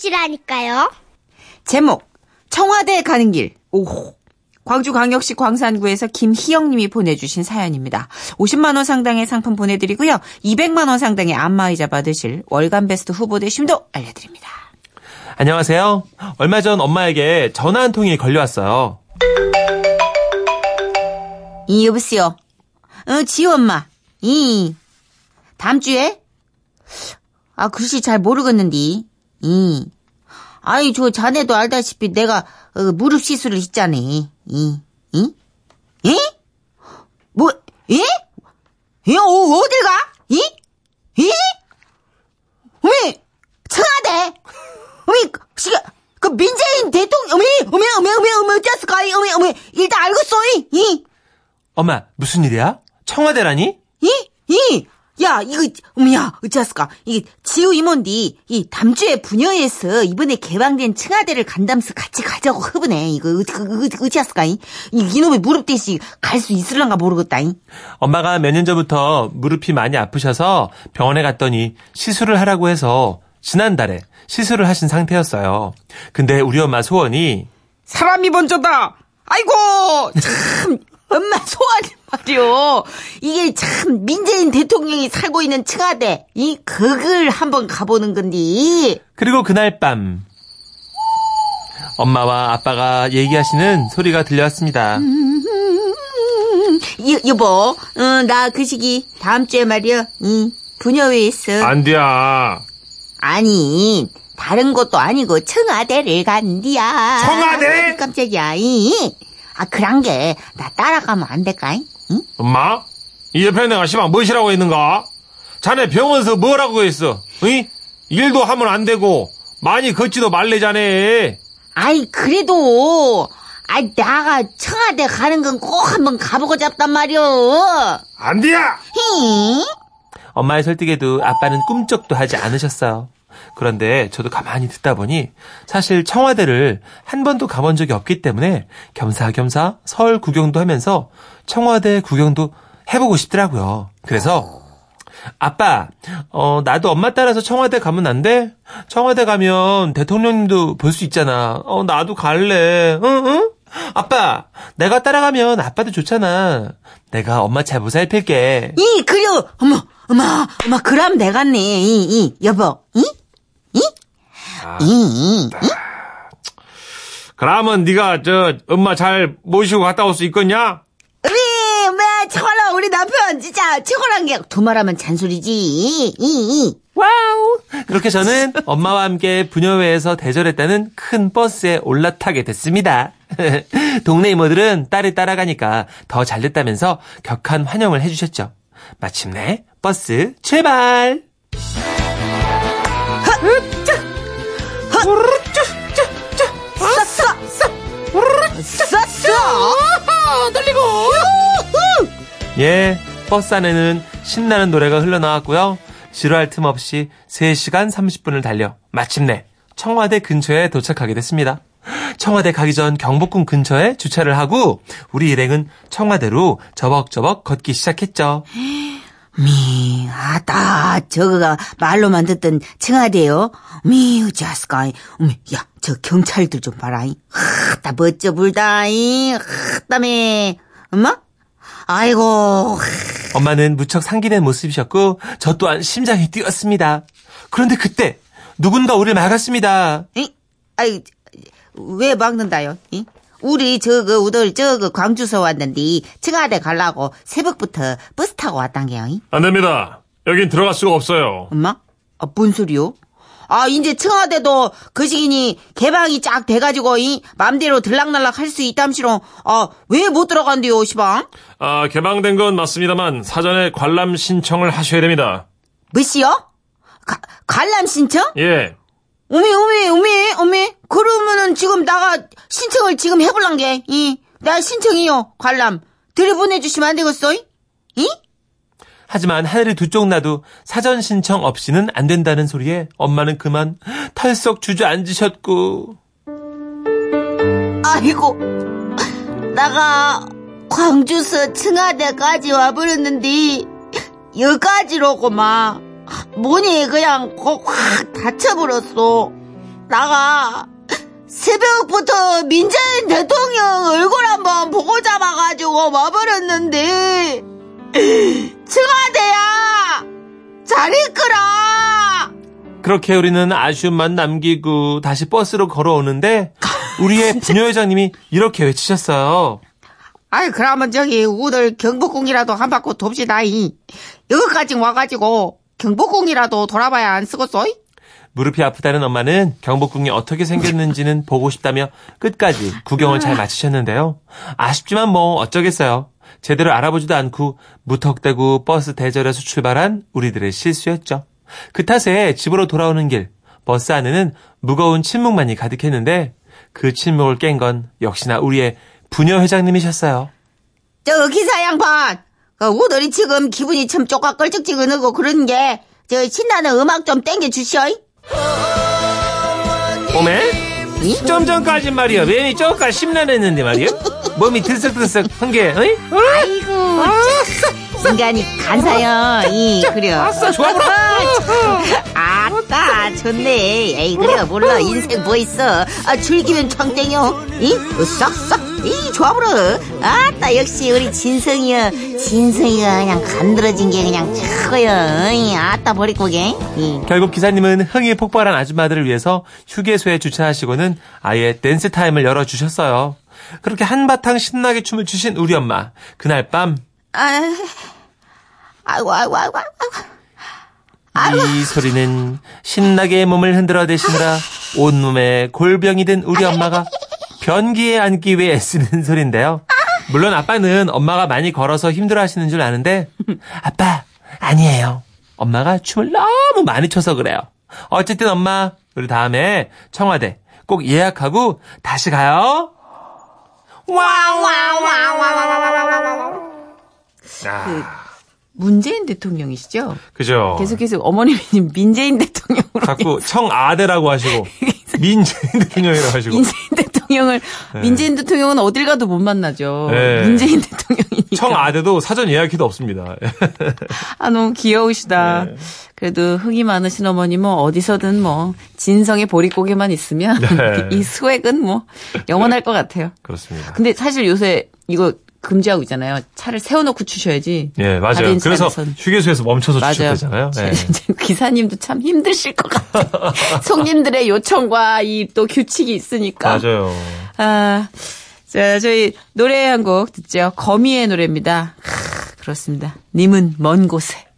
것이라니까요. 제목 청와대 가는 길. 오. 광주광역시 광산구에서 김희영님이 보내주신 사연입니다. 50만 원 상당의 상품 보내드리고요. 200만 원 상당의 안마의자 받으실 월간 베스트 후보 되심도 알려드립니다. 안녕하세요. 얼마 전 엄마에게 전화 한 통이 걸려왔어요. 이 여보세요. 어, 지호 엄마. 이 다음 주에? 아 글씨 잘 모르겠는데. 이 아이 저 자네도 알다시피 내가 어, 무릎 시술을 했잖아. 이 이? 예? 뭐? 예? 예? 어, 어딜 가? 이? 이? 어미 청와대. 어미 시가 그 민재인 대통령 어미 어미 어미 어미 어미 어쩌스까 어미 어미 일단 알겠어 이 이. 엄마, 무슨 일이야? 청와대라니? 이? 이? 야, 이거, 어머야, 어쩌스까. 이게, 지우 이모인데, 이, 담주에 부녀에서 이번에 개방된 층하대를 간담서 같이 가자고 허브네. 이거, 어, 그. 이, 이놈의 무릎 대시 갈수 있을란가 모르겠다. 이. 엄마가 몇 년 전부터 무릎이 많이 아프셔서 병원에 갔더니 시술을 하라고 해서 지난달에 시술을 하신 상태였어요. 근데 우리 엄마 소원이 사람이 먼저다! 아이고! 참, 엄마 소원이 말이요. 이게 참, 민재인 대통령이 살고 있는 층하대. 이, 극을 한번 가보는 건데. 그리고 그날 밤 엄마와 아빠가 얘기하시는 소리가 들려왔습니다. 여, 여보, 어, 나그 시기 다음 주에 말이야, 이 부녀회에 있어. 안 돼야. 아니, 다른 것도 아니고 청와대를 간디야. 청와대? 깜짝이야. 이. 아, 그런 게 나 따라가면 안 될까? 이? 응? 엄마? 이 옆에 내가 시방 무엇이라고 했는가? 자네 병원에서 뭐라고 했어? 응? 일도 하면 안 되고 많이 걷지도 말래자네. 아이, 그래도 아이, 나가 청와대 가는 건 꼭 한번 가보고 잡단 말이오. 안 돼야. 히? 엄마의 설득에도 아빠는 꿈쩍도 하지 않으셨어요. 그런데 저도 가만히 듣다 보니 사실 청와대를 한 번도 가본 적이 없기 때문에 겸사겸사 서울 구경도 하면서 청와대 구경도 해보고 싶더라고요. 그래서 아빠, 어, 나도 엄마 따라서 청와대 가면 안 돼? 청와대 가면 대통령님도 볼 수 있잖아. 어, 나도 갈래. 응, 응? 아빠, 내가 따라가면 아빠도 좋잖아. 내가 엄마 잘 보살필게. 이, 그려. 어머, 어머, 어머, 그럼 내갔네. 이, 이, 여보. 이? 이? 이, 이? 그러면 네가 저 엄마 잘 모시고 갔다 올 수 있겠냐? 우리, 왜, 최고라, 우리 남편, 진짜, 최고란 게, 두말하면 잔소리지. 이, 이. 와우! 그렇게 저는 엄마와 함께 부녀회에서 대절했다는 큰 버스에 올라타게 됐습니다. 동네 이모들은 딸이 따라가니까 더 잘됐다면서 격한 환영을 해주셨죠. 마침내 버스 출발! 쌌어! 들리고! 예, 버스 안에는 신나는 노래가 흘러나왔고요. 지루할 틈 없이 3시간 30분을 달려 마침내 청와대 근처에 도착하게 됐습니다. 청와대 가기 전 경복궁 근처에 주차를 하고 우리 일행은 청와대로 저벅저벅 걷기 시작했죠. 미, 저거가 말로만 듣던 청와대요. 미, 어찌하스까. 어미, 야, 저 경찰들 좀 봐라. 이. 아따, 멋져 불다. 이. 아따매. 엄마? 아이고. 엄마는 무척 상기된 모습이셨고 저 또한 심장이 뛰었습니다. 그런데 그때 누군가 우리를 막았습니다. 이, 아이, 왜 막는다요? 이? 우리 저거 우들 저거 광주서 왔는데 청와대 가려고 새벽부터 버스 타고 왔단 게요. 이? 안 됩니다. 여긴 들어갈 수가 없어요. 엄마? 아, 뭔 소리요? 아, 이제 청와대도 그 시기니 개방이 쫙 돼가지고, 이, 맘대로 들락날락 할 수 있담시롱, 아, 왜 못 들어간대요, 시방? 아, 개방된 건 맞습니다만 사전에 관람 신청을 하셔야 됩니다. 뭐시요? 가, 관람 신청? 예. 어미, 어미, 어미, 어미. 그러면은 지금 나가 신청을 지금 해볼란 게, 이, 나 신청이요, 관람. 들여보내주시면 안 되겠어, 이? 이? 하지만 하늘이 두 쪽 나도 사전 신청 없이는 안 된다는 소리에 엄마는 그만 털썩 주저앉으셨고 아이고, 나가 광주서 청와대까지 와버렸는데, 여기까지로구만. 문이 그냥 확 닫혀버렸어. 나가 새벽부터 민재인 대통령 얼굴 한번 보고 잡아가지고 와버렸는데 청와대야 잘 이끌어 그렇게 우리는 아쉬움만 남기고 다시 버스로 걸어오는데 우리의 부녀회장님이 이렇게 외치셨어요. 아이 그러면 저기 우들 경복궁이라도 한 바퀴 돕시다 이 여기까지 와가지고 경복궁이라도 돌아봐야 안 쓰겠어 이? 무릎이 아프다는 엄마는 경복궁이 어떻게 생겼는지는 보고 싶다며 끝까지 구경을 잘 마치셨는데요. 아쉽지만 뭐 어쩌겠어요. 제대로 알아보지도 않고 무턱대고 버스 대절에서 출발한 우리들의 실수였죠. 그 탓에 집으로 돌아오는 길 버스 안에는 무거운 침묵만이 가득했는데 그 침묵을 깬 건 역시나 우리의 부녀 회장님이셨어요. 저 기사 양반 그 우들이 지금 기분이 참 쪼까 끌찍지근하고 그런 게 저 신나는 음악 좀 땡겨 주시오 이? 오메? 좀 전까지 말이야. 웬이 저까지 심란했는데 말이야. 몸이 들썩들썩 한 게, 어이? 아이고 참, 인간이 간사여 이 그래 아싸, 좋아, 보라. 아따 좋네. 에이 그래 몰라. 인생 뭐 있어? 아 즐기면 청땡요? 이? 싹싹 이 좋아 보러 아따 역시 우리 진성이여 진성이가 그냥 간드러진 게 그냥 최고여 이 아따 버리고게 이. 결국 기사님은 흥이 폭발한 아줌마들을 위해서 휴게소에 주차하시고는 아예 댄스 타임을 열어주셨어요. 그렇게 한바탕 신나게 춤을 추신 우리 엄마. 그날 밤, 아, 아이고 아이고 아이고 아이고 이 소리는 신나게 몸을 흔들어 대시느라 온몸에 골병이 든 우리 엄마가 변기에 앉기 위해 애쓰는 소리인데요. 물론 아빠는 엄마가 많이 걸어서 힘들어 하시는 줄 아는데, 아빠, 아니에요. 엄마가 춤을 너무 많이 춰서 그래요. 어쨌든 엄마, 우리 다음에 청와대 꼭 예약하고 다시 가요. 아, 문재인 대통령이시죠? 그죠. 계속 계속 어머님이 민재인 대통령으로 자꾸 청아대라고 하시고, 민재인 대통령이라고 하시고. 민재인 대통령을 민재인 대통령은 어딜 가도 못 만나죠. 네. 문재인 대통령이니까. 청아대도 사전 예약해도 없습니다. 아 너무 귀여우시다. 네. 그래도 흥이 많으신 어머님은 어디서든 뭐 진성의 보릿고개만 있으면 네. 이 스웩은 뭐 영원할 것 같아요. 그렇습니다. 근데 사실 요새 이거 금지하고 있잖아요. 차를 세워놓고 추셔야지. 예, 맞아요. 그래서. 휴게소에서 멈춰서. 추측되잖아요. 예. 기사님도 참 힘드실 것 같아요. 손님들의 요청과 이 또 규칙이 있으니까. 맞아요. 아, 자, 저희 노래 한 곡 듣죠. 거미의 노래입니다. 하, 그렇습니다. 님은 먼 곳에.